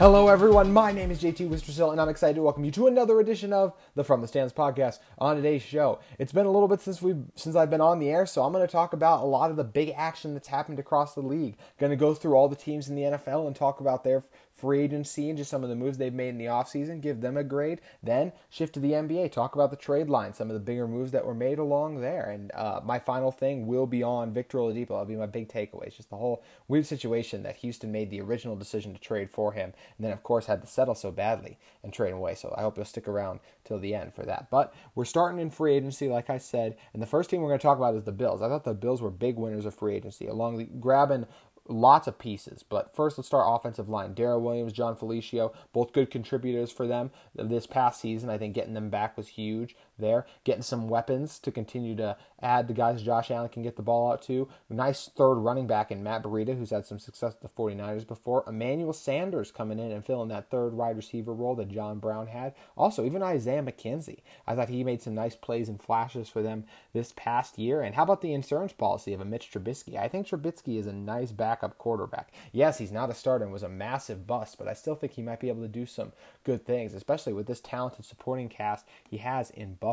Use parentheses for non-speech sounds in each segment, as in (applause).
Hello, everyone. My name is JT Wistrcill, and I'm excited to welcome you to another edition of the From the Stands podcast. On today's show, it's been a little bit since we since I've been on the air, so I'm going to talk about a lot of the big action that's happened across the league. Going to go through all the teams in the NFL and talk about their free agency and just some of the moves they've made in the offseason, give them a grade. Then shift to the NBA, talk about the trade line, some of the bigger moves that were made along there. And uh, my final thing will be on Victor Oladipo. That'll be my big takeaway. It's just the whole weird situation that Houston made the original decision to trade for him, and then of course had to settle so badly and trade away. So I hope you'll stick around till the end for that. But we're starting in free agency, like I said, and the first team we're going to talk about is the Bills. I thought the Bills were big winners of free agency, along the, grabbing lots of pieces. But first, let's start offensive line. Daryl Williams, John Felicio, both good contributors for them this past season. I think getting them back was huge there. Getting some weapons to continue to add the guys Josh Allen can get the ball out to. Nice third running back in Matt Breida, who's had some success with the 49ers before. Emmanuel Sanders coming in and filling that third wide receiver role that John Brown had. Also, even Isaiah McKenzie. I thought he made some nice plays and flashes for them this past year. And how about the insurance policy of a Mitch Trubisky? I think Trubisky is a nice backup quarterback. Yes, he's not a starter and was a massive bust, but I still think he might be able to do some good things, especially with this talented supporting cast he has in Buffalo.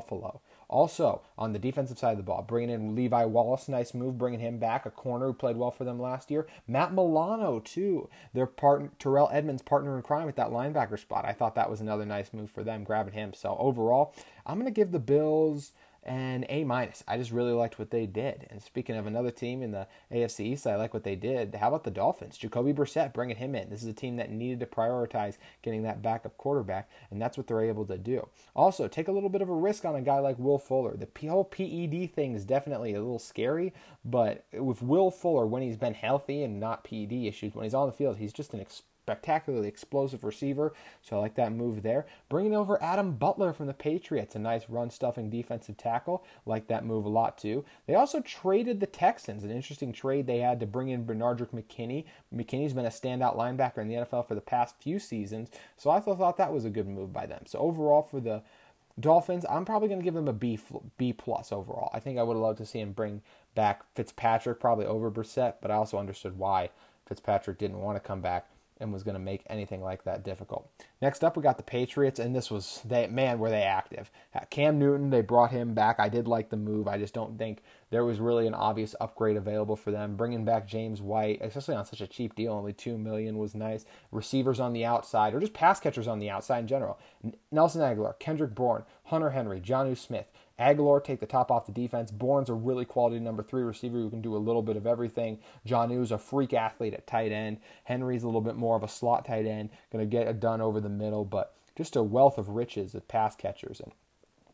Also, on the defensive side of the ball, bringing in Levi Wallace, nice move, bringing him back, a corner who played well for them last year. Matt Milano, too, their partner, Terrell Edmunds' partner in crime at that linebacker spot. I thought that was another nice move for them, grabbing him. So overall, I'm going to give the Bills and A minus. I just really liked what they did. And speaking of another team in the AFC East, I like what they did. How about the Dolphins? Jacoby Brissett, bringing him in. This is a team that needed to prioritize getting that backup quarterback, and that's what they're able to do. Also, take a little bit of a risk on a guy like Will Fuller. The whole PED thing is definitely a little scary, but with Will Fuller, when he's been healthy and not PED issues, when he's on the field, he's just an spectacularly explosive receiver. So I like that move there. Bringing over Adam Butler from the Patriots, a nice run stuffing defensive tackle. Like that move a lot too. They also traded the Texans, an interesting trade they had to bring in Benardrick McKinney. McKinney's been a standout linebacker in the NFL for the past few seasons. So I thought that was a good move by them. So overall for the Dolphins, I'm probably going to give them a B B plus overall. I think I would have loved to see him bring back Fitzpatrick probably over Brissett, but I also understood why Fitzpatrick didn't want to come back and was going to make anything like that difficult. Next up, we got the Patriots, and this was they man were they active. Uh, Cam Newton, they brought him back. I did like the move. I just don't think there was really an obvious upgrade available for them. Bringing back James White, especially on such a cheap deal, only two million was nice. Receivers on the outside, or just pass catchers on the outside in general. Nelson Agholor, Kendrick Bourne, Hunter Henry, Jonnu Smith. Agholor take the top off the defense. Bourne's a really quality number three receiver who can do a little bit of everything. Jonnu's a freak athlete at tight end. Henry's a little bit more of a slot tight end, going to get it done over the middle, but just a wealth of riches of pass catchers. And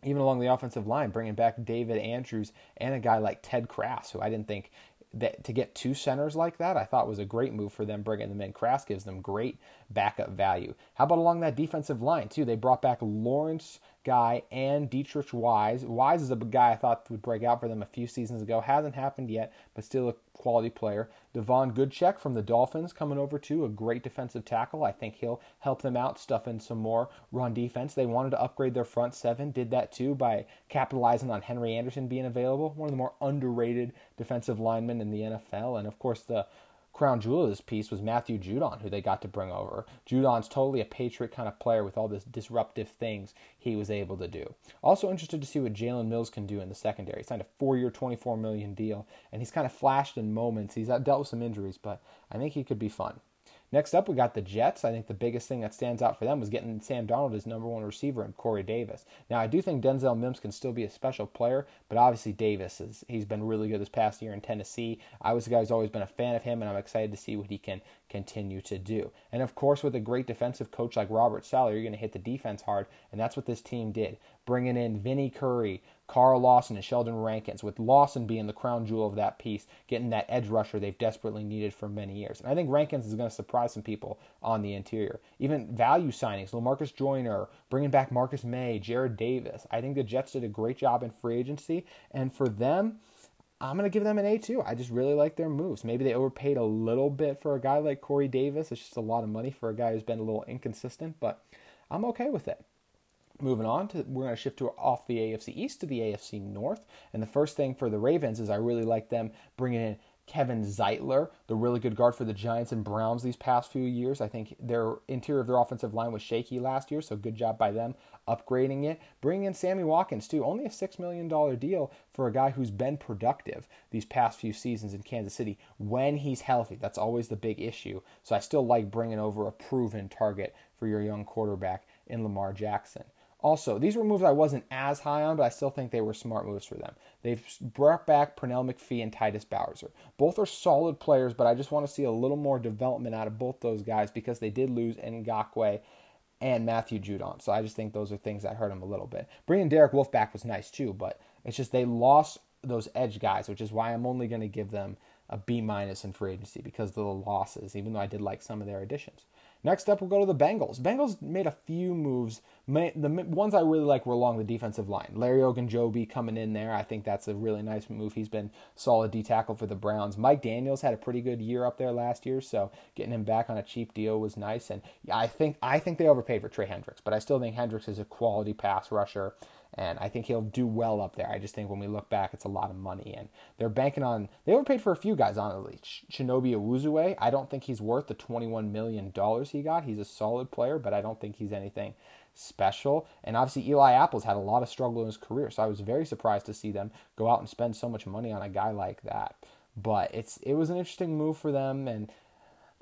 even along the offensive line, bringing back David Andrews and a guy like Ted Karras, who I didn't think that to get two centers like that, I thought was a great move for them bringing them in. Karras gives them great backup value. How about along that defensive line too? They brought back Lawrence Guy and Deatrich Wise. Wise is a guy I thought would break out for them a few seasons ago. Hasn't happened yet, but still a quality player. Davon Godchaux from the Dolphins coming over too, a great defensive tackle. I think he'll help them out, stuff in some more run defense. They wanted to upgrade their front seven, did that too by capitalizing on Henry Anderson being available, one of the more underrated defensive linemen in the NFL. And of course, the crown jewel of this piece was Matthew Judon, who they got to bring over. Judon's totally a Patriot kind of player with all this disruptive things he was able to do. Also interested to see what Jalen Mills can do in the secondary. He signed a four-year, 24 million deal, and he's kind of flashed in moments. He's dealt with some injuries, but I think he could be fun. Next up, we got the Jets. I think the biggest thing that stands out for them was getting Sam Donald as number one receiver and Corey Davis. Now, I do think Denzel Mims can still be a special player, but obviously Davis is he's been really good this past year in Tennessee. I was a guy who's always been a fan of him, and I'm excited to see what he can continue to do. And of course, with a great defensive coach like Robert Saleh, you're going to hit the defense hard, and that's what this team did. Bringing in Vinny Curry, Carl Lawson, and Sheldon Rankins, with Lawson being the crown jewel of that piece, getting that edge rusher they've desperately needed for many years. And I think Rankins is going to surprise some people on the interior. Even value signings, Lamarcus Joyner, bringing back Marcus Maye, Jarrad Davis. I think the Jets did a great job in free agency, and for them, I'm going to give them an A too. I just really like their moves. Maybe they overpaid a little bit for a guy like Corey Davis. It's just a lot of money for a guy who's been a little inconsistent, but I'm okay with it. Moving on to, we're going to shift to off the AFC East to the AFC North. And the first thing for the Ravens is I really like them bringing in Kevin Zeitler, the really good guard for the Giants and Browns these past few years. I think their interior of their offensive line was shaky last year, so good job by them upgrading it. Bringing in Sammy Watkins, too. Only a $6 million deal for a guy who's been productive these past few seasons in Kansas City when he's healthy. That's always the big issue. So I still like bringing over a proven target for your young quarterback in Lamar Jackson. Also, these were moves I wasn't as high on, but I still think they were smart moves for them. They've brought back Pernell McPhee and Titus Bowser. Both are solid players, but I just want to see a little more development out of both those guys because they did lose Ngakoue and Matthew Judon. So I just think those are things that hurt them a little bit. Bringing Derek Wolfe back was nice too, but it's just they lost those edge guys, which is why I'm only going to give them a B minus in free agency because of the losses, even though I did like some of their additions. Next up, we'll go to the Bengals. Bengals made a few moves. The ones I really like were along the defensive line. Larry Ogunjobi coming in there. I think that's a really nice move. He's been solid D tackle for the Browns. Mike Daniels had a pretty good year up there last year, so getting him back on a cheap deal was nice. And I think I think they overpaid for Trey Hendricks, but I still think Hendricks is a quality pass rusher and I think he'll do well up there. I just think when we look back, it's a lot of money, and they're banking on. They overpaid for a few guys, honestly. Chidobe Awuzie, I don't think he's worth the twenty-one million dollars he got. He's a solid player, but I don't think he's anything special. And obviously, Eli Apple's had a lot of struggle in his career, so I was very surprised to see them go out and spend so much money on a guy like that. But it's it was an interesting move for them, and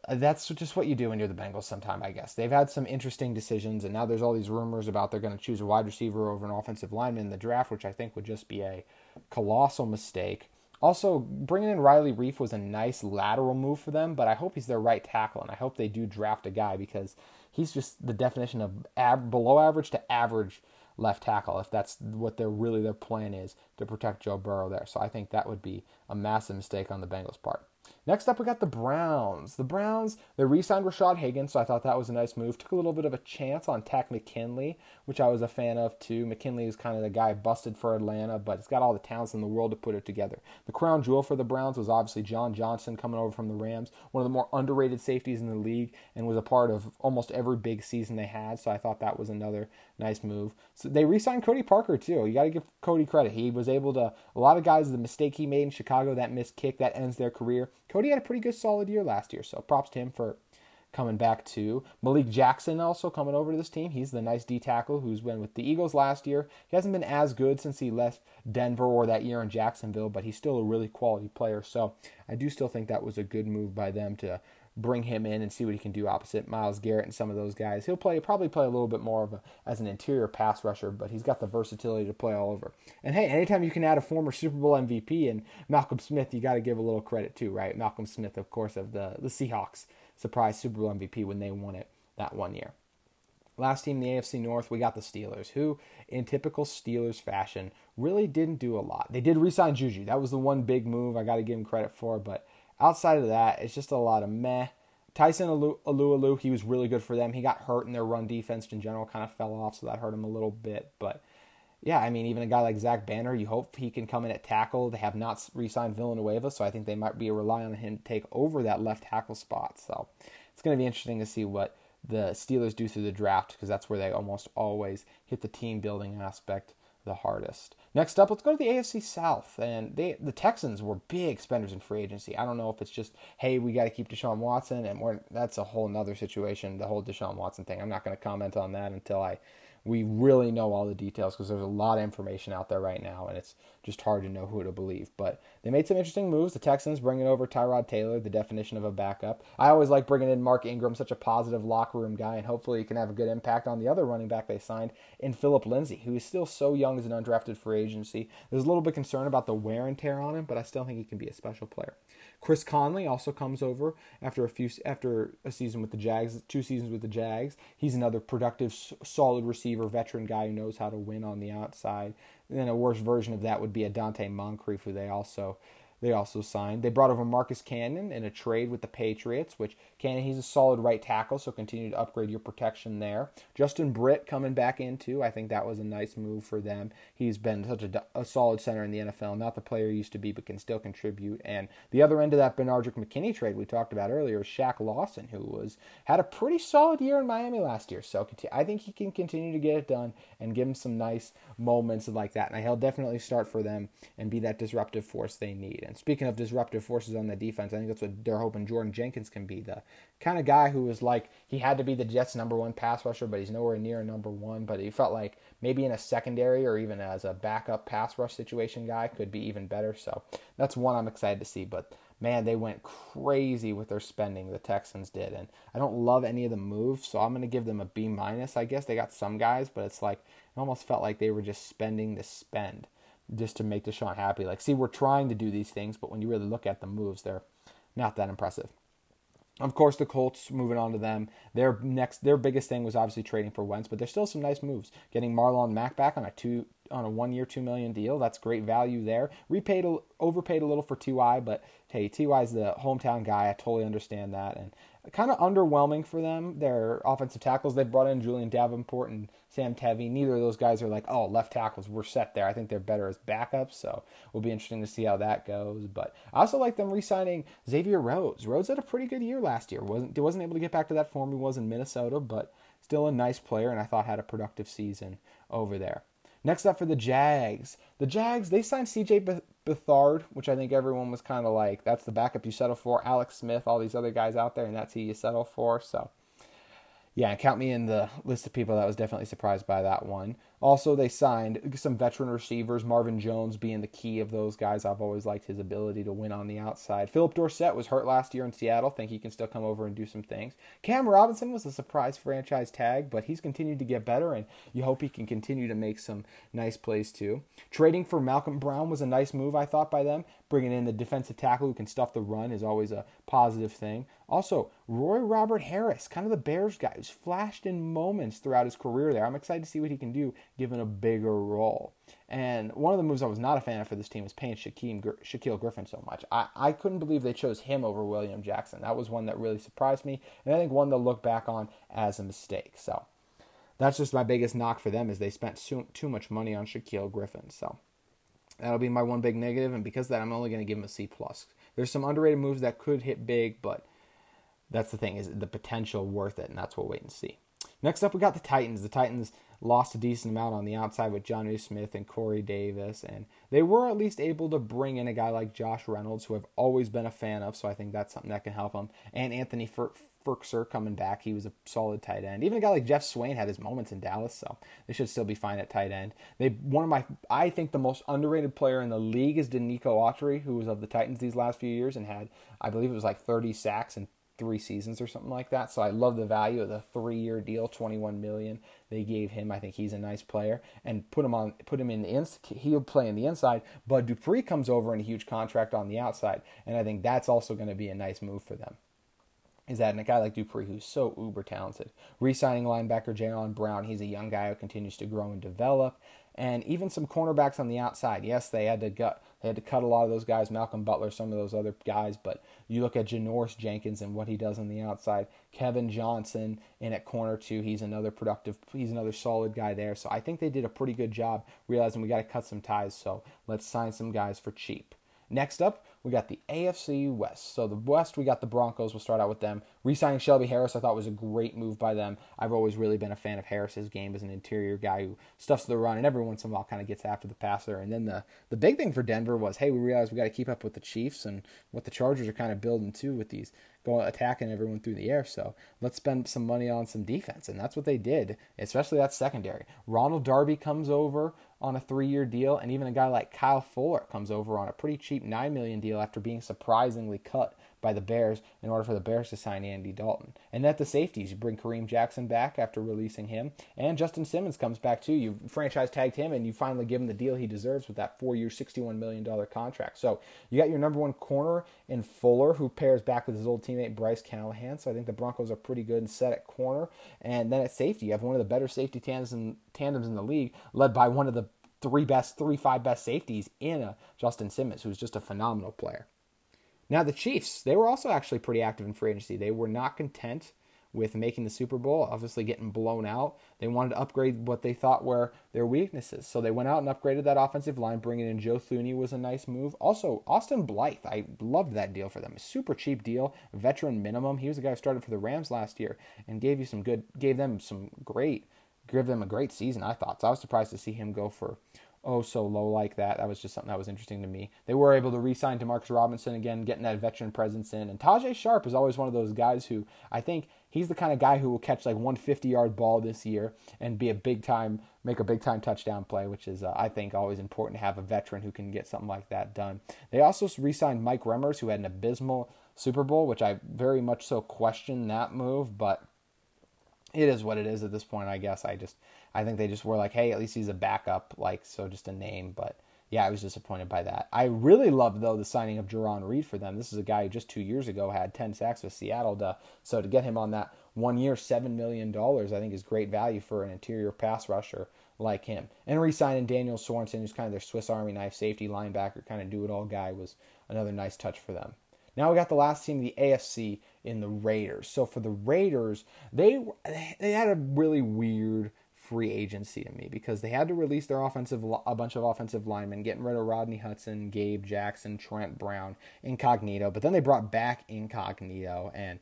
Uh, that's just what you do when you're the Bengals sometime, I guess. They've had some interesting decisions, and now there's all these rumors about they're going to choose a wide receiver over an offensive lineman in the draft, which I think would just be a colossal mistake. Also, bringing in Riley Reiff was a nice lateral move for them, but I hope he's their right tackle, and I hope they do draft a guy because he's just the definition of ab- below average to average left tackle if that's what their really their plan is to protect Joe Burrow there. So I think that would be a massive mistake on the Bengals' part. Next up, we got the Browns. The Browns, they re signed Rashard Higgins, so I thought that was a nice move. Took a little bit of a chance on Takk McKinley, which I was a fan of too. McKinley is kind of the guy busted for Atlanta, but it's got all the talents in the world to put it together. The crown jewel for the Browns was obviously John Johnson coming over from the Rams, one of the more underrated safeties in the league, and was a part of almost every big season they had, so I thought that was another nice move. So they re signed Cody Parkey too. You got to give Cody credit. He was able to, a lot of guys, the mistake he made in Chicago, that missed kick, that ends their career Cody had a pretty good solid year last year, so props to him for coming back too. Malik Jackson also coming over to this team. He's the nice D tackle who's been with the Eagles last year. He hasn't been as good since he left Denver or that year in Jacksonville, but he's still a really quality player. So I do still think that was a good move by them to bring him in and see what he can do opposite Myles Garrett and some of those guys. He'll play probably play a little bit more of a, as an interior pass rusher, but he's got the versatility to play all over. And hey, anytime you can add a former Super Bowl MVP and Malcolm Smith, you got to give a little credit too, right? Malcolm Smith, of course, of the the Seahawks, surprise Super Bowl MVP when they won it that one year. Last team the AFC North, we got the Steelers, who, in typical Steelers fashion, really didn't do a lot. They did re-sign Juju. That was the one big move I got to give him credit for, but Outside of that, it's just a lot of meh. Tyson Alualu, he was really good for them. He got hurt in their run defense in general, kind of fell off, so that hurt him a little bit. But yeah, I mean, even a guy like Zach Banner, you hope he can come in at tackle. They have not re-signed Villanueva, so I think they might be relying on him to take over that left tackle spot. So it's going to be interesting to see what the Steelers do through the draft because that's where they almost always hit the team building aspect the hardest. Next up, let's go to the AFC South. And they, the Texans were big spenders in free agency. I don't know if it's just, hey, we got to keep Deshaun Watson, and that's a whole other situation, the whole Deshaun Watson thing. I'm not going to comment on that until I we really know all the details because there's a lot of information out there right now, and it's just hard to know who to believe. But they made some interesting moves. The Texans bringing over Tyrod Taylor, the definition of a backup. I always like bringing in Mark Ingram, such a positive locker room guy, and hopefully he can have a good impact on the other running back they signed in Phillip Lindsay, who is still so young as an undrafted free agency. There's a little bit concern about the wear and tear on him, but I still think he can be a special player. Chris Conley also comes over after a few after a season with the Jags, two seasons with the Jags. He's another productive, solid receiver, veteran guy who knows how to win on the outside. And then a worse version of that would be a Donte Moncrief, who they also they also signed. They brought over Marcus Cannon in a trade with the Patriots, which Cannon, he's a solid right tackle, so continue to upgrade your protection there. Justin Britt coming back in too. I think that was a nice move for them. He's been such a, a solid center in the NFL, not the player he used to be, but can still contribute. And the other end of that Benardrick McKinney trade we talked about earlier is Shaq Lawson, who was had a pretty solid year in Miami last year. So I think he can continue to get it done and give him some nice moments like that. And he'll definitely start for them and be that disruptive force they need. And speaking of disruptive forces on the defense, I think that's what they're hoping Jordan Jenkins can be the kind of guy who was like he had to be the Jets' number one pass rusher, but he's nowhere near number one. But he felt like maybe in a secondary or even as a backup pass rush situation guy could be even better. So that's one I'm excited to see. But man, they went crazy with their spending. The Texans did, and I don't love any of the moves, so I'm going to give them a B minus. I guess they got some guys, but it's like it almost felt like they were just spending to spend, just to make Deshaun happy. Like, see, we're trying to do these things, but when you really look at the moves, they're not that impressive. Of course, the Colts moving on to them. Their next, their biggest thing was obviously trading for Wentz, but there's still some nice moves. Getting Marlon Mack back on a two on a one year, two million deal. That's great value there. Repaid, overpaid a little for Ty, but hey, Ty's the hometown guy. I totally understand that, and kind of underwhelming for them. Their offensive tackles—they've brought in Julian Davenport and Sam Tevi. Neither of those guys are like, oh, left tackles, we're set there. I think they're better as backups, so it'll be interesting to see how that goes. But I also like them re-signing Xavier Rhodes. Rhodes had a pretty good year last year. wasn't wasn't able to get back to that form he was in Minnesota, but still a nice player, and I thought had a productive season over there. Next up for the Jags. The Jags, they signed CJ Beathard, which I think everyone was kind of like, that's the backup you settle for. Alex Smith, all these other guys out there, and that's who you settle for. So yeah, count me in the list of people that was definitely surprised by that one. Also, they signed some veteran receivers, Marvin Jones being the key of those guys. I've always liked his ability to win on the outside. Phillip Dorsett was hurt last year in Seattle. Think he can still come over and do some things. Cam Robinson was a surprise franchise tag, but he's continued to get better, and you hope he can continue to make some nice plays too. Trading for Malcolm Brown was a nice move, I thought, by them. Bringing in the defensive tackle who can stuff the run is always a positive thing. Also, Roy Robert Harris, kind of the Bears guy who's flashed in moments throughout his career there. I'm excited to see what he can do given a bigger role. And one of the moves I was not a fan of for this team was paying Shaquem, Shaquill Griffin so much. I, I couldn't believe they chose him over William Jackson. That was one that really surprised me, and I think one to look back on as a mistake. So that's just my biggest knock for them is they spent too, too much money on Shaquill Griffin. So that'll be my one big negative, and because that, I'm only going to give him a C plus. There's some underrated moves that could hit big, but that's the thing is the potential worth it, and that's what we'll wait and see. Next up, we got the Titans. The Titans lost a decent amount on the outside with Jonnu Smith and Corey Davis, and they were at least able to bring in a guy like Josh Reynolds, who I've always been a fan of. So I think that's something that can help them. And Anthony Fur- coming back, he was a solid tight end. Even a guy like Geoff Swaim had his moments in Dallas, so they should still be fine at tight end. They one of my I think the most underrated player in the league is Denico Autry, who was of the Titans these last few years and had I believe it was like 30 sacks and three seasons or something like that. So I love the value of the three-year deal, 21 million they gave him. I think he's a nice player and put him on, put him in the ins. He'll play in the inside. but Dupree comes over in a huge contract on the outside, and I think that's also going to be a nice move for them. Is that a guy like Dupree who's so uber talented? Re-signing linebacker Jalen Brown, he's a young guy who continues to grow and develop, and even some cornerbacks on the outside. Yes, they had to gut they had to cut a lot of those guys, Malcolm Butler, some of those other guys. But you look at Janoris Jenkins and what he does on the outside. Kevin Johnson in at corner two. He's another productive. He's another solid guy there. So I think they did a pretty good job realizing we got to cut some ties. So let's sign some guys for cheap. Next up, we got the AFC West. So the West, we got the Broncos. We'll start out with them. Resigning Shelby Harris, I thought was a great move by them. I've always really been a fan of Harris's game as an interior guy who stuffs the run and every once in a while kind of gets after the passer. And then the the big thing for Denver was, hey, we realized we got to keep up with the Chiefs and what the Chargers are kind of building too with these going attacking everyone through the air. So let's spend some money on some defense, and that's what they did, especially that secondary. Ronald Darby comes over on a three-year deal, and even a guy like Kyle Fuller comes over on a pretty cheap nine million deal after being surprisingly cut by the Bears in order for the Bears to sign Andy Dalton. And at the safeties, you bring Kareem Jackson back after releasing him, and Justin Simmons comes back too. You franchise tagged him, and you finally give him the deal he deserves with that four-year, $61 million contract. So you got your number one corner in Fuller, who pairs back with his old teammate Bryce Callahan. So I think the Broncos are pretty good and set at corner. And then at safety, you have one of the better safety tandems in, tandems in the league, led by one of the three best, three, five best safeties in a Justin Simmons, who's just a phenomenal player. Now, the Chiefs, they were also actually pretty active in free agency. They were not content with making the Super Bowl, obviously getting blown out. They wanted to upgrade what they thought were their weaknesses. So they went out and upgraded that offensive line. Bringing in Joe Thuney was a nice move. Also, Austin Blythe, I loved that deal for them. Super cheap deal, veteran minimum. He was the guy who started for the Rams last year and gave you some good, gave them some great, gave them a great season, I thought. So I was surprised to see him go for oh so low like that. That was just something that was interesting to me. They were able to re-sign Demarcus Robinson again, getting that veteran presence in. And Tajae Sharpe is always one of those guys who I think he's the kind of guy who will catch like 150 yard ball this year and be a big time, make a big time touchdown play, which is uh, I think always important to have a veteran who can get something like that done. They also re-signed Mike Remmers, who had an abysmal Super Bowl, which I very much so question that move, but it is what it is at this point. I guess I just I think they just were like, hey, at least he's a backup, like so just a name. But yeah, I was disappointed by that. I really loved though the signing of Jarran Reed for them. This is a guy who just two years ago had ten sacks with Seattle. To, so to get him on that one year, seven million dollars, I think is great value for an interior pass rusher like him. And re-signing Daniel Sorensen, who's kind of their Swiss Army knife safety linebacker, kind of do it all guy, was another nice touch for them. Now we got the last team, the AFC, in the Raiders. So for the Raiders, they they had a really weird free agency to me because they had to release their offensive a bunch of offensive linemen, getting rid of Rodney Hudson, Gabe Jackson, Trent Brown, Incognito, but then they brought back Incognito, and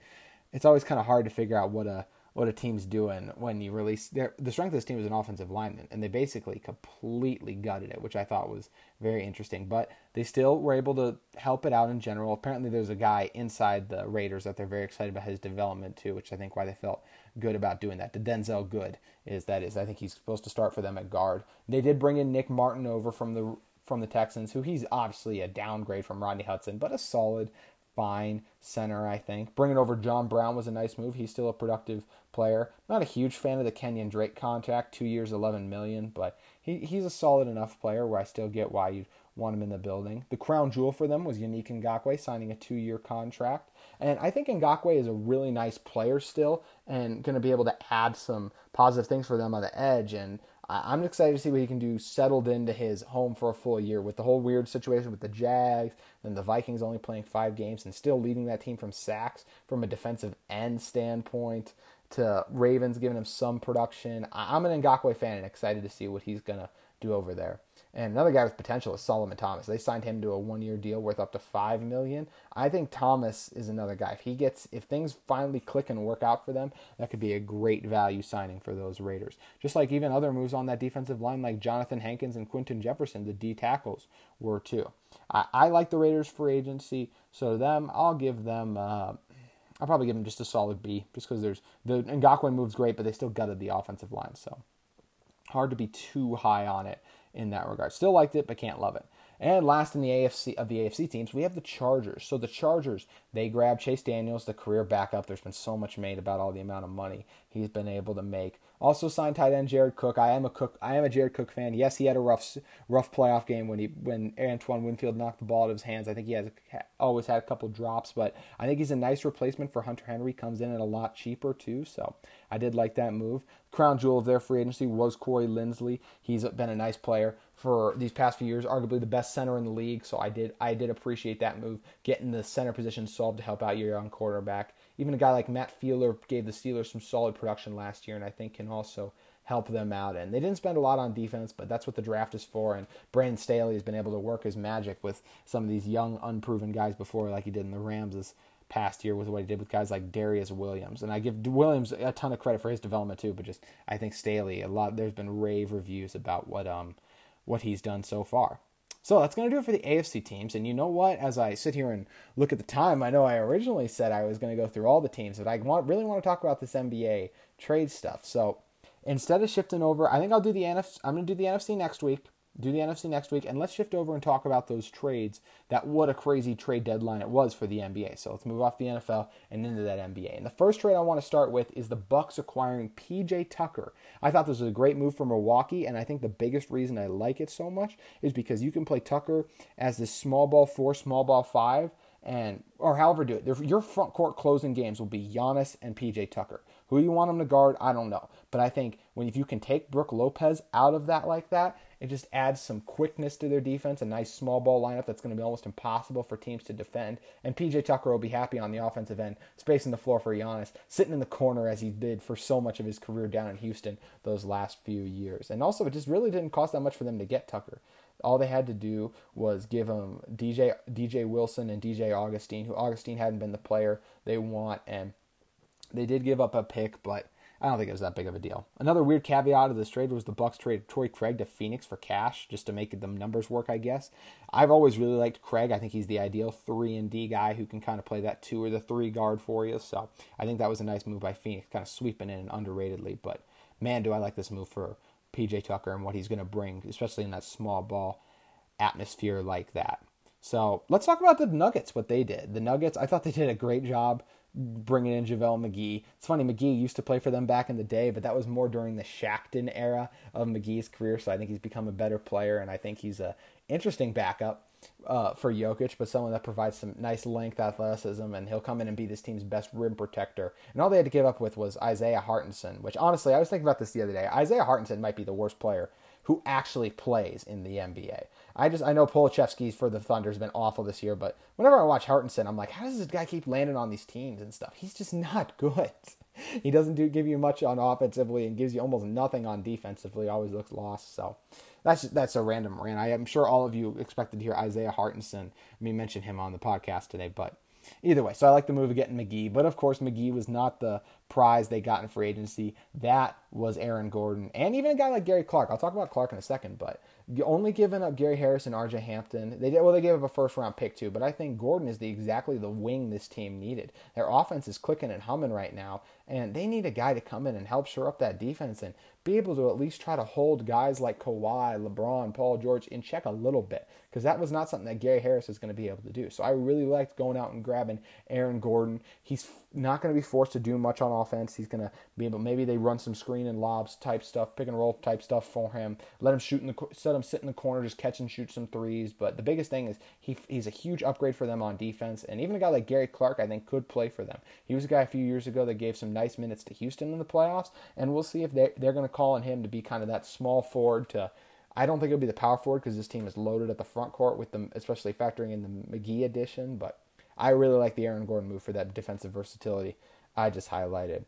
it's always kind of hard to figure out what a what a team's doing when you release their the strength of this team is an offensive lineman, and they basically completely gutted it, which I thought was very interesting. But they still were able to help it out in general. Apparently, there's a guy inside the Raiders that they're very excited about his development too, which I think why they felt good about doing that. The Denzelle Good is that is I think he's supposed to start for them at guard. They did bring in Nick Martin over from the from the Texans, who he's obviously a downgrade from Rodney Hudson, but a solid fine center, I think. Bringing over John Brown was a nice move. He's still a productive player. Not a huge fan of the Kenyon Drake contract, two years, eleven million, but he, he's a solid enough player where I still get why you want him in the building. The crown jewel for them was Yannick Ngakoue signing a two-year contract, and I think Ngakoue is a really nice player still, and going to be able to add some positive things for them on the edge. And I'm excited to see what he can do settled into his home for a full year with the whole weird situation with the Jags and the Vikings only playing five games and still leading that team from sacks from a defensive end standpoint to Ravens giving him some production. I'm an Ngakoue fan and excited to see what he's going to do over there. And another guy with potential is Solomon Thomas. They signed him to a one-year deal worth up to five million. I think Thomas is another guy. If he gets, if things finally click and work out for them, that could be a great value signing for those Raiders. Just like even other moves on that defensive line, like Jonathan Hankins and Quinton Jefferson, the D tackles were too. I, I like the Raiders free agency, so them I'll give them. Uh, I'll probably give them just a solid B, just because there's the Ngakoue moves great, but they still gutted the offensive line, so hard to be too high on it in that regard. Still liked it, but can't love it. And last in the AFC of the AFC teams, we have the Chargers. So the Chargers, they grab Chase Daniels, the career backup. There's been so much made about all the amount of money he's been able to make. Also signed tight end Jared Cook. I am a Cook. I am a Jared Cook fan. Yes, he had a rough, rough playoff game when he when Antoine Winfield knocked the ball out of his hands. I think he has always had a couple drops, but I think he's a nice replacement for Hunter Henry. Comes in at a lot cheaper too, so I did like that move. Crown jewel of their free agency was Corey Linsley. He's been a nice player for these past few years, arguably the best center in the league. So I did I did appreciate that move, getting the center position solved to help out your young quarterback. Even a guy like Matt Feiler gave the Steelers some solid production last year, and I think can also help them out. And they didn't spend a lot on defense, but that's what the draft is for. And Brandon Staley has been able to work his magic with some of these young, unproven guys before, like he did in the Rams this past year with what he did with guys like Darious Williams. And I give Williams a ton of credit for his development too, but just I think Staley a lot. There's been rave reviews about what um what he's done so far. So that's going to do it for the AFC teams. And you know what? As I sit here and look at the time, I know I originally said I was going to go through all the teams, but I want, really want to talk about this NBA trade stuff. So instead of shifting over, I think I'll do the NFC. I'm going to do the NFC next week do the NFC next week, and let's shift over and talk about those trades. That what a crazy trade deadline it was for the NBA. So let's move off the NFL and into that NBA. And the first trade I want to start with is the Bucks acquiring PJ Tucker. I thought this was a great move for Milwaukee, and I think the biggest reason I like it so much is because you can play Tucker as this small ball four, small ball five, and or however do it. Your front court closing games will be Giannis and PJ Tucker. Who you want them to guard, I don't know. But I think when if you can take Brook Lopez out of that like that, it just adds some quickness to their defense, a nice small ball lineup that's going to be almost impossible for teams to defend. And PJ Tucker will be happy on the offensive end, spacing the floor for Giannis, sitting in the corner as he did for so much of his career down in Houston those last few years. And also, it just really didn't cost that much for them to get Tucker. All they had to do was give him DJ DJ Wilson and DJ Augustin, who Augustin hadn't been the player they want, and they did give up a pick, but I don't think it was that big of a deal. Another weird caveat of this trade was the Bucks traded Torrey Craig to Phoenix for cash just to make the numbers work, I guess. I've always really liked Craig. I think he's the ideal three and D guy who can kind of play that two or the three guard for you. So I think that was a nice move by Phoenix, kind of sweeping in underratedly. But man, do I like this move for PJ Tucker and what he's going to bring, especially in that small ball atmosphere like that. So let's talk about the Nuggets, what they did. The Nuggets, I thought they did a great job bringing in JaVale McGee. It's funny, McGee used to play for them back in the day, but that was more during the Shaqtin' era of McGee's career. So I think he's become a better player, and I think he's a interesting backup uh, for Jokic, but someone that provides some nice length, athleticism, and he'll come in and be this team's best rim protector. And all they had to give up with was Isaiah Hartenstein, which honestly, I was thinking about this the other day. Isaiah Hartenstein might be the worst player who actually plays in the NBA. I just I know Pokusevski for the Thunder has been awful this year, but whenever I watch Hartenstein, I'm like, how does this guy keep landing on these teams and stuff? He's just not (laughs) good. He doesn't do give you much on offensively and gives you almost nothing on defensively. Always looks lost. So that's that's a random rant. I am sure all of you expected to hear Isaiah Hartenstein me mention him on the podcast today, but either way, so I like the move of getting McGee, but of course McGee was not the prize they got in free agency. That was Aaron Gordon and even a guy like Gary Clark. I'll talk about Clark in a second, but only giving up Gary Harris and RJ Hampton. They did well. They gave up a first round pick too, but I think Gordon is the exactly the wing this team needed. Their offense is clicking and humming right now, and they need a guy to come in and help shore up that defense and be able to at least try to hold guys like Kawhi, LeBron, Paul George in check a little bit because that was not something that Gary Harris is going to be able to do. So I really liked going out and grabbing Aaron Gordon. He's not going to be forced to do much on offense. He's going to be able maybe they run some screen and lobs type stuff, pick and roll type stuff for him. Let him shoot in the set him sit in the corner, just catch and shoot some threes. But the biggest thing is he he's a huge upgrade for them on defense. And even a guy like Gary Clark, I think, could play for them. He was a guy a few years ago that gave some nice minutes to Houston in the playoffs, and we'll see if they they're going to call on him to be kind of that small forward to I don't think it'll be the power forward because this team is loaded at the front court with them, especially factoring in the McGee addition. But I really like the Aaron Gordon move for that defensive versatility I just highlighted.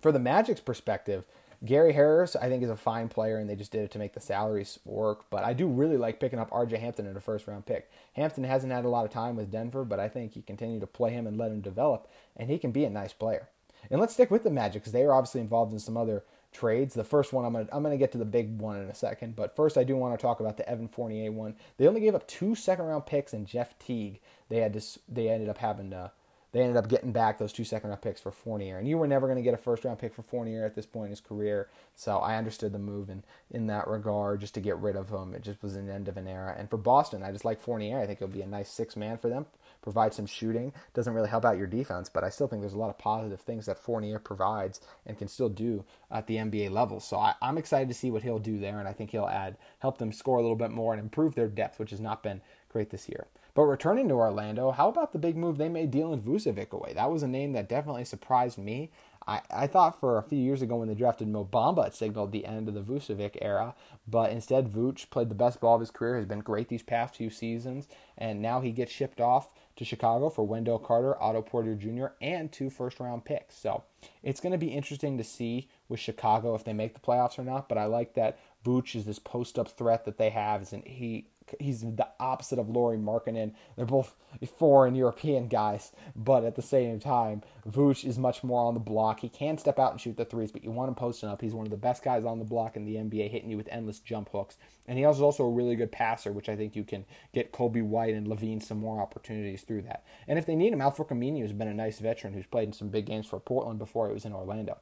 For the Magic's perspective, Gary Harris, I think, is a fine player, and they just did it to make the salaries work. But I do really like picking up R.J. Hampton in a first round pick. Hampton hasn't had a lot of time with Denver, but I think you continue to play him and let him develop, and he can be a nice player. And let's stick with the Magic because they are obviously involved in some other trades. The first one I'm gonna I'm gonna get to the big one in a second, but first I do want to talk about the Evan Fournier one. They only gave up two second round picks and Jeff Teague. They had to they ended up having to they ended up getting back those two second round picks for Fournier. And you were never going to get a first round pick for Fournier at this point in his career. So I understood the move in, in that regard just to get rid of him. It just was an end of an era. And for Boston, I just like Fournier. I think it'll be a nice six man for them, provide some shooting. Doesn't really help out your defense, but I still think there's a lot of positive things that Fournier provides and can still do at the NBA level. So I, I'm excited to see what he'll do there. And I think he'll add, help them score a little bit more and improve their depth, which has not been great this year. But returning to Orlando, how about the big move they made dealing Vucevic away? That was a name that definitely surprised me. I, I thought for a few years ago when they drafted Mo Bamba, it signaled the end of the Vucevic era. But instead, Vuce played the best ball of his career, has been great these past few seasons, and now he gets shipped off to Chicago for Wendell Carter, Otto Porter Jr., and two first round picks. So it's going to be interesting to see with Chicago if they make the playoffs or not. But I like that Vooch is this post up threat that they have. And he he's the opposite of Lauri Markkanen. They're both foreign European guys, but at the same time, Vooch is much more on the block. He can step out and shoot the threes, but you want him posting up. He's one of the best guys on the block in the NBA, hitting you with endless jump hooks. And he is also a really good passer, which I think you can get Coby White and LaVine some more opportunities through that. And if they need him, Al-Farouq Aminu has been a nice veteran who's played in some big games for Portland before he was in Orlando.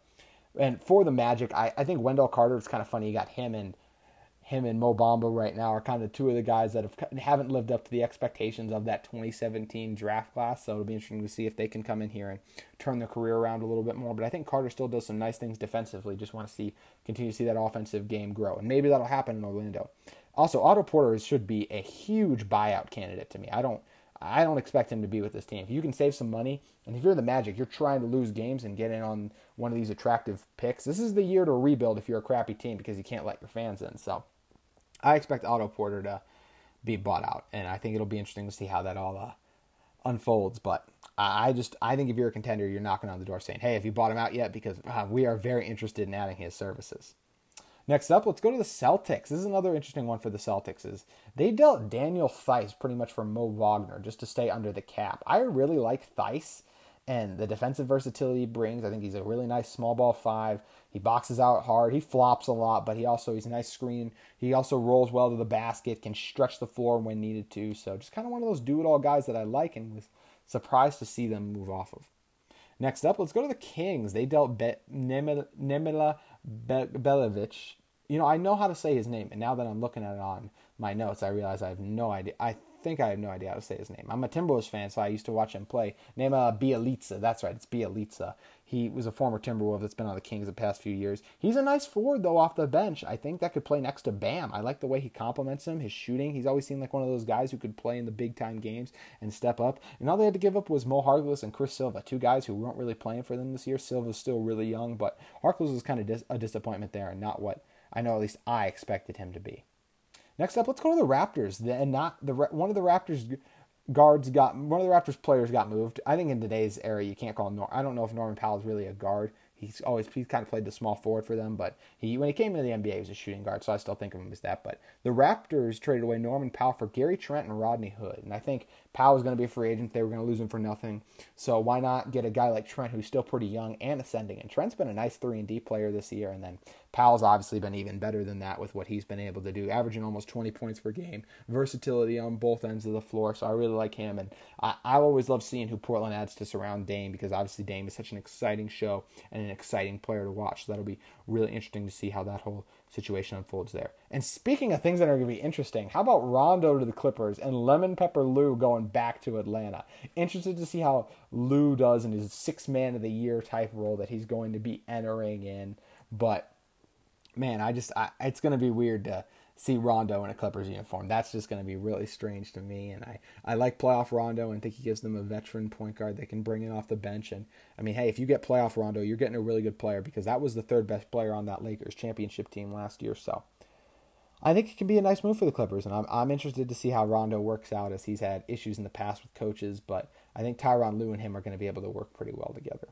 And for the Magic, I, I think Wendell Carter is kind of funny. You got him and him and Mo Bamba right now are kind of two of the guys that have haven't lived up to the expectations of that 2017 draft class. So it'll be interesting to see if they can come in here and turn their career around a little bit more. But I think Carter still does some nice things defensively. Just want to see continue to see that offensive game grow, and maybe that'll happen in Orlando. Also, Otto Porter should be a huge buyout candidate to me. I don't. I don't expect him to be with this team. If you can save some money, and if you're the Magic, you're trying to lose games and get in on one of these attractive picks. This is the year to rebuild if you're a crappy team because you can't let your fans in. So I expect Otto Porter to be bought out, and I think it'll be interesting to see how that all uh, unfolds. But I just I think if you're a contender, you're knocking on the door saying, "Hey, have you bought him out yet?" Because uh, we are very interested in adding his services. Next up, let's go to the Celtics. This is another interesting one for the Celtics. Is they dealt Daniel Theis pretty much for Mo Wagner just to stay under the cap. I really like Theis and the defensive versatility he brings. I think he's a really nice small ball five. He boxes out hard. He flops a lot, but he also he's a nice screen. He also rolls well to the basket, can stretch the floor when needed to. So just kind of one of those do it all guys that I like, and was surprised to see them move off of. Next up, let's go to the Kings. They dealt Be- Bjelica. You know, I know how to say his name, and now that I'm looking at it on my notes, I realize I have no idea. I think I have no idea how to say his name. I'm a Timberwolves fan, so I used to watch him play. Name uh, Bjelica. That's right, it's Bjelica. He was a former Timberwolf that's been on the Kings the past few years. He's a nice forward though off the bench. I think that could play next to Bam. I like the way he complements him, his shooting. He's always seemed like one of those guys who could play in the big time games and step up. And all they had to give up was Mo Harkless and Chris Silva, two guys who weren't really playing for them this year. Silva's still really young, but Harkless was kind of dis- a disappointment there and not what I know at least I expected him to be. Next up, let's go to the Raptors. And not the one of the Raptors guards got one of the Raptors players got moved. I think in today's era you can't call Nor. I don't know if Norman Powell is really a guard. He's always he's kind of played the small forward for them, but he when he came into the NBA he was a shooting guard, so I still think of him as that. But the Raptors traded away Norman Powell for Gary Trent and Rodney Hood, and I think Powell was going to be a free agent. They were going to lose him for nothing, so why not get a guy like Trent who's still pretty young and ascending? And Trent's been a nice three and D player this year, and then Powell's obviously been even better than that with what he's been able to do, averaging almost 20 points per game, versatility on both ends of the floor. So I really like him, and I, I always love seeing who Portland adds to surround Dame because obviously Dame is such an exciting show and an exciting player to watch. So that'll be really interesting to see how that whole situation unfolds there. And speaking of things that are going to be interesting, how about Rondo to the Clippers and Lemon Pepper Lou going back to Atlanta? Interested to see how Lou does in his six man of the year type role that he's going to be entering in. But man, I just I, it's going to be weird to see Rondo in a Clippers uniform. That's just going to be really strange to me. And I, I like playoff Rondo and think he gives them a veteran point guard they can bring in off the bench. And I mean, hey, if you get playoff Rondo, you're getting a really good player because that was the third best player on that Lakers championship team last year. So I think it can be a nice move for the Clippers. And I'm, I'm interested to see how Rondo works out as he's had issues in the past with coaches. But I think Tyronn Lue and him are going to be able to work pretty well together.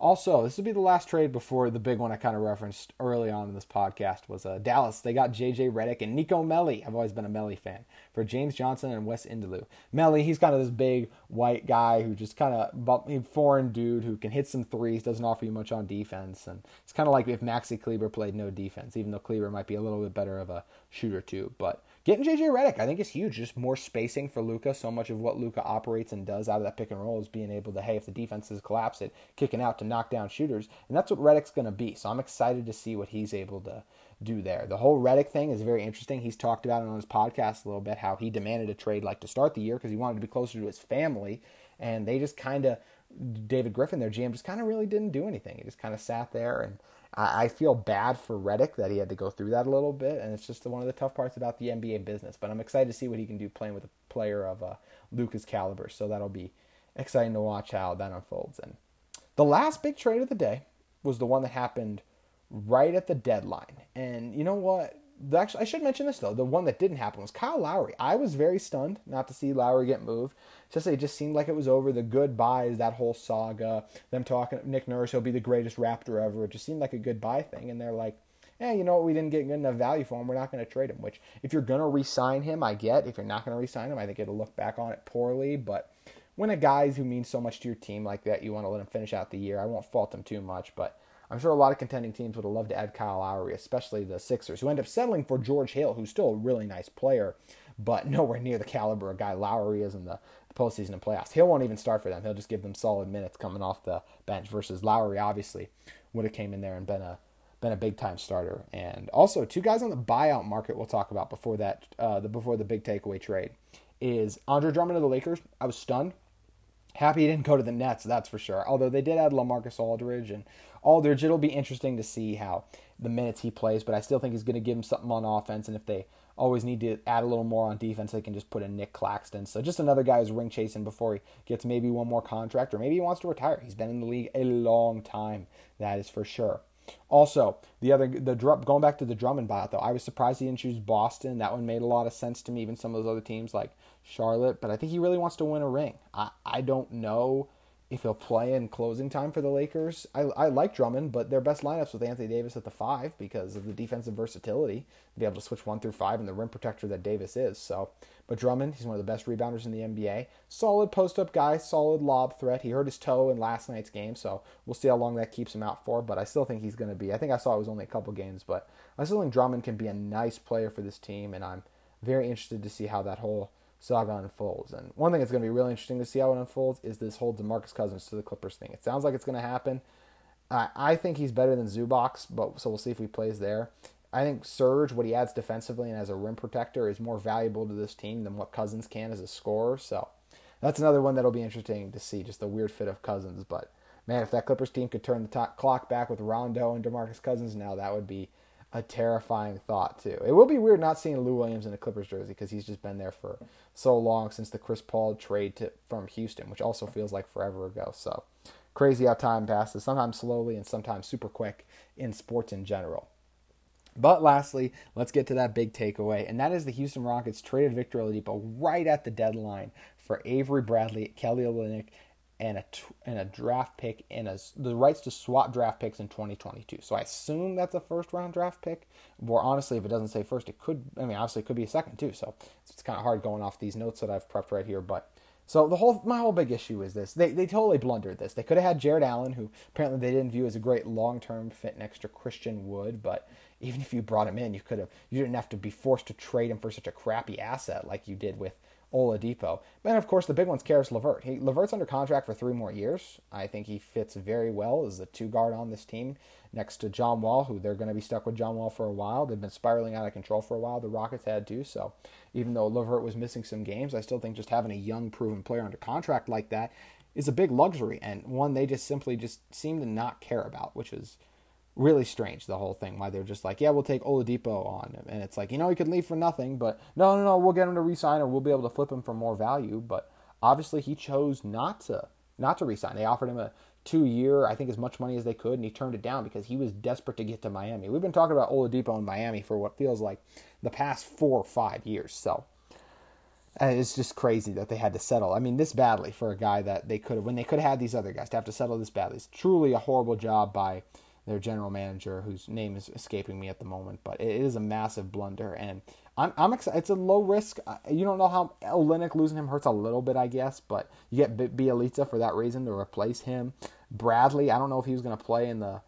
Also, this would be the last trade before the big one I kind of referenced early on in this podcast was uh, Dallas. They got J.J. Redick and Nico Melli. I've always been a Melli fan for James Johnson and Wes Iwundu. Melli, he's kind of this big white guy who just kind of foreign dude who can hit some threes, doesn't offer you much on defense, and it's kind of like if Maxi Kleber played no defense, even though Kleber might be a little bit better of a shooter too. But Getting JJ Redick, I think, is huge. Just more spacing for Luka. So much of what Luka operates and does out of that pick and roll is being able to, hey, if the defense is collapse it, kicking out to knock down shooters. And that's what Redick's going to be. So I'm excited to see what he's able to do there. The whole Redick thing is very interesting. He's talked about it on his podcast a little bit, how he demanded a trade like to start the year because he wanted to be closer to his family. And they just kind of, David Griffin, their GM, just kind of really didn't do anything. He just kind of sat there and I, feel bad for Redick that he had to go through that a little bit, and it's just one of the tough parts about the NBA business. But I'm excited to see what he can do playing with a player of uh, Luka's caliber. So that'll be exciting to watch how that unfolds. And the last big trade of the day was the one that happened right at the deadline. And you know what? Actually, I should mention this though. The one that didn't happen was Kyle Lowry. I was very stunned not to see Lowry get moved. Just it just seemed like it was over. The goodbyes, that whole saga, them talking Nick Nurse, he'll be the greatest Raptor ever. It just seemed like a goodbye thing. And they're like, yeah, you know what? We didn't get good enough value for him. We're not going to trade him. Which, if you're going to re-sign him, I get. If you're not going to re-sign him, I think it'll look back on it poorly. But when a guy who means so much to your team like that, you want to let him finish out the year, I won't fault him too much. But I'm sure a lot of contending teams would have loved to add Kyle Lowry, especially the Sixers, who end up settling for George Hill, who's still a really nice player, but (laughs) nowhere near the caliber of guy Lowry is in the, postseason and playoffs. Hill won't even start for them. He'll just give them solid minutes coming off the bench versus Lowry, obviously, would have came in there and been a been a big time starter. And also two guys on the buyout market we'll talk about before that uh, the before the big takeaway trade is Andre Drummond of the Lakers. I was stunned. Happy he didn't go to the Nets, that's for sure. Although they did add LaMarcus Aldridge and Aldridge, it'll be interesting to see how the minutes he plays, but I still think he's going to give him something on offense. And if they always need to add a little more on defense, they can just put in Nic Claxton. So just another guy who's ring chasing before he gets maybe one more contract, or maybe he wants to retire. He's been in the league a long time, that is for sure. Also, the other the going back to the Drummond buyout though, I was surprised he didn't choose Boston. That one made a lot of sense to me. Even some of those other teams like Charlotte, but I think he really wants to win a ring. I I don't know if he'll play in closing time for the Lakers. I, I like Drummond, but their best lineups with Anthony Davis at the five because of the defensive versatility to be able to switch one through five and the rim protector that Davis is. So, but Drummond, he's one of the best rebounders in the NBA. Solid post up guy, solid lob threat. He hurt his toe in last night's game, so we'll see how long that keeps him out for. But I still think he's going to be. I think I saw it was only a couple games, but I still think Drummond can be a nice player for this team, and I'm very interested to see how that whole saga unfolds. And one thing that's going to be really interesting to see how it unfolds is this whole DeMarcus Cousins to the Clippers thing. It sounds like it's going to happen. I, I think he's better than Zubac, but so we'll see if he plays there. I think Serge, what he adds defensively and as a rim protector, is more valuable to this team than what Cousins can as a scorer. So that's another one that'll be interesting to see, just the weird fit of Cousins. But man, if that Clippers team could turn the clock back with Rondo and DeMarcus Cousins now, that would be a terrifying thought too. It will be weird not seeing Lou Williams in a Clippers jersey because he's just been there for so long since the Chris Paul trade to, from Houston, which also feels like forever ago. So crazy how time passes, sometimes slowly and sometimes super quick in sports in general. But lastly, let's get to that big takeaway, and that is the Houston Rockets traded Victor Oladipo right at the deadline for Avery Bradley, Kelly Olynyk, and a and a draft pick and a, the rights to swap draft picks in 2022. So I assume that's a first round draft pick. Or honestly, if it doesn't say first, it could. I mean, obviously, it could be a second too. So it's, it's kind of hard going off these notes that I've prepped right here. But so the whole my whole big issue is this: they they totally blundered this. They could have had Jarrett Allen, who apparently they didn't view as a great long term fit next to Christian Wood, but even if you brought him in, you could have you didn't have to be forced to trade him for such a crappy asset like you did with Oladipo. But of course, the big one's Caris LeVert. He, LeVert's under contract for three more years. I think he fits very well as the two guard on this team next to John Wall, who they're going to be stuck with John Wall for a while. They've been spiraling out of control for a while. The Rockets had too. So even though LeVert was missing some games, I still think just having a young, proven player under contract like that is a big luxury and one they just simply just seem to not care about, which is – really strange the whole thing why they're just like yeah we'll take Oladipo on and it's like you know he could leave for nothing but no no no we'll get him to resign or we'll be able to flip him for more value but obviously he chose not to not to resign they offered him a two year I think as much money as they could and he turned it down because he was desperate to get to Miami we've been talking about Oladipo in Miami for what feels like the past four or five years so and it's just crazy that they had to settle. I mean, this badly for a guy that they could have, when they could have had these other guys, to have to settle this badly. It's truly a horrible job by their general manager, whose name is escaping me at the moment. But it is a massive blunder, and I'm I'm excited. It's a low risk. You don't know how Olynyk losing him hurts a little bit, I guess, but you get Bjelica for that reason to replace him. Bradley, I don't know if he was going to play in the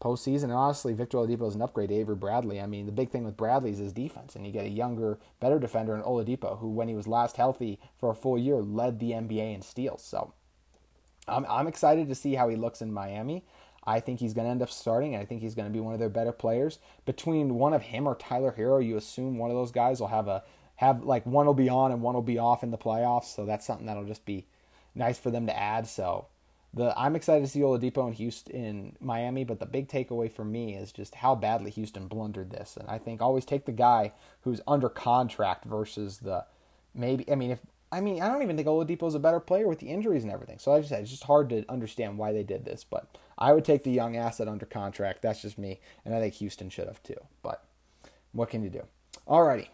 postseason. And honestly, Victor Oladipo is an upgrade to Avery Bradley. I mean, the big thing with Bradley is his defense, and you get a younger, better defender in Oladipo, who, when he was last healthy for a full year, led the NBA in steals. So I'm I'm excited to see how he looks in Miami. I think he's going to end up starting, I think he's going to be one of their better players. Between one of him or Tyler Herro, you assume one of those guys will have a have like one will be on and one will be off in the playoffs. So that's something that'll just be nice for them to add. So the I'm excited to see Oladipo in Houston in Miami, but the big takeaway for me is just how badly Houston blundered this. And I think always take the guy who's under contract versus the maybe I mean if I mean, I don't even think Oladipo is a better player with the injuries and everything. So I just said it's just hard to understand why they did this. But I would take the young asset under contract. That's just me, and I think Houston should have too. But what can you do? Alrighty.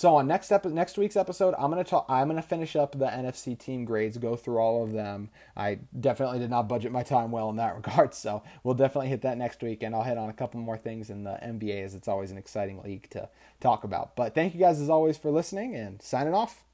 So on next epi- next week's episode, I'm gonna talk. I'm gonna finish up the NFC team grades, go through all of them. I definitely did not budget my time well in that (laughs) regard, so we'll definitely hit that next week, and I'll hit on a couple more things in the NBA, as it's always an exciting league to talk about. But thank you guys as always for listening, and signing off.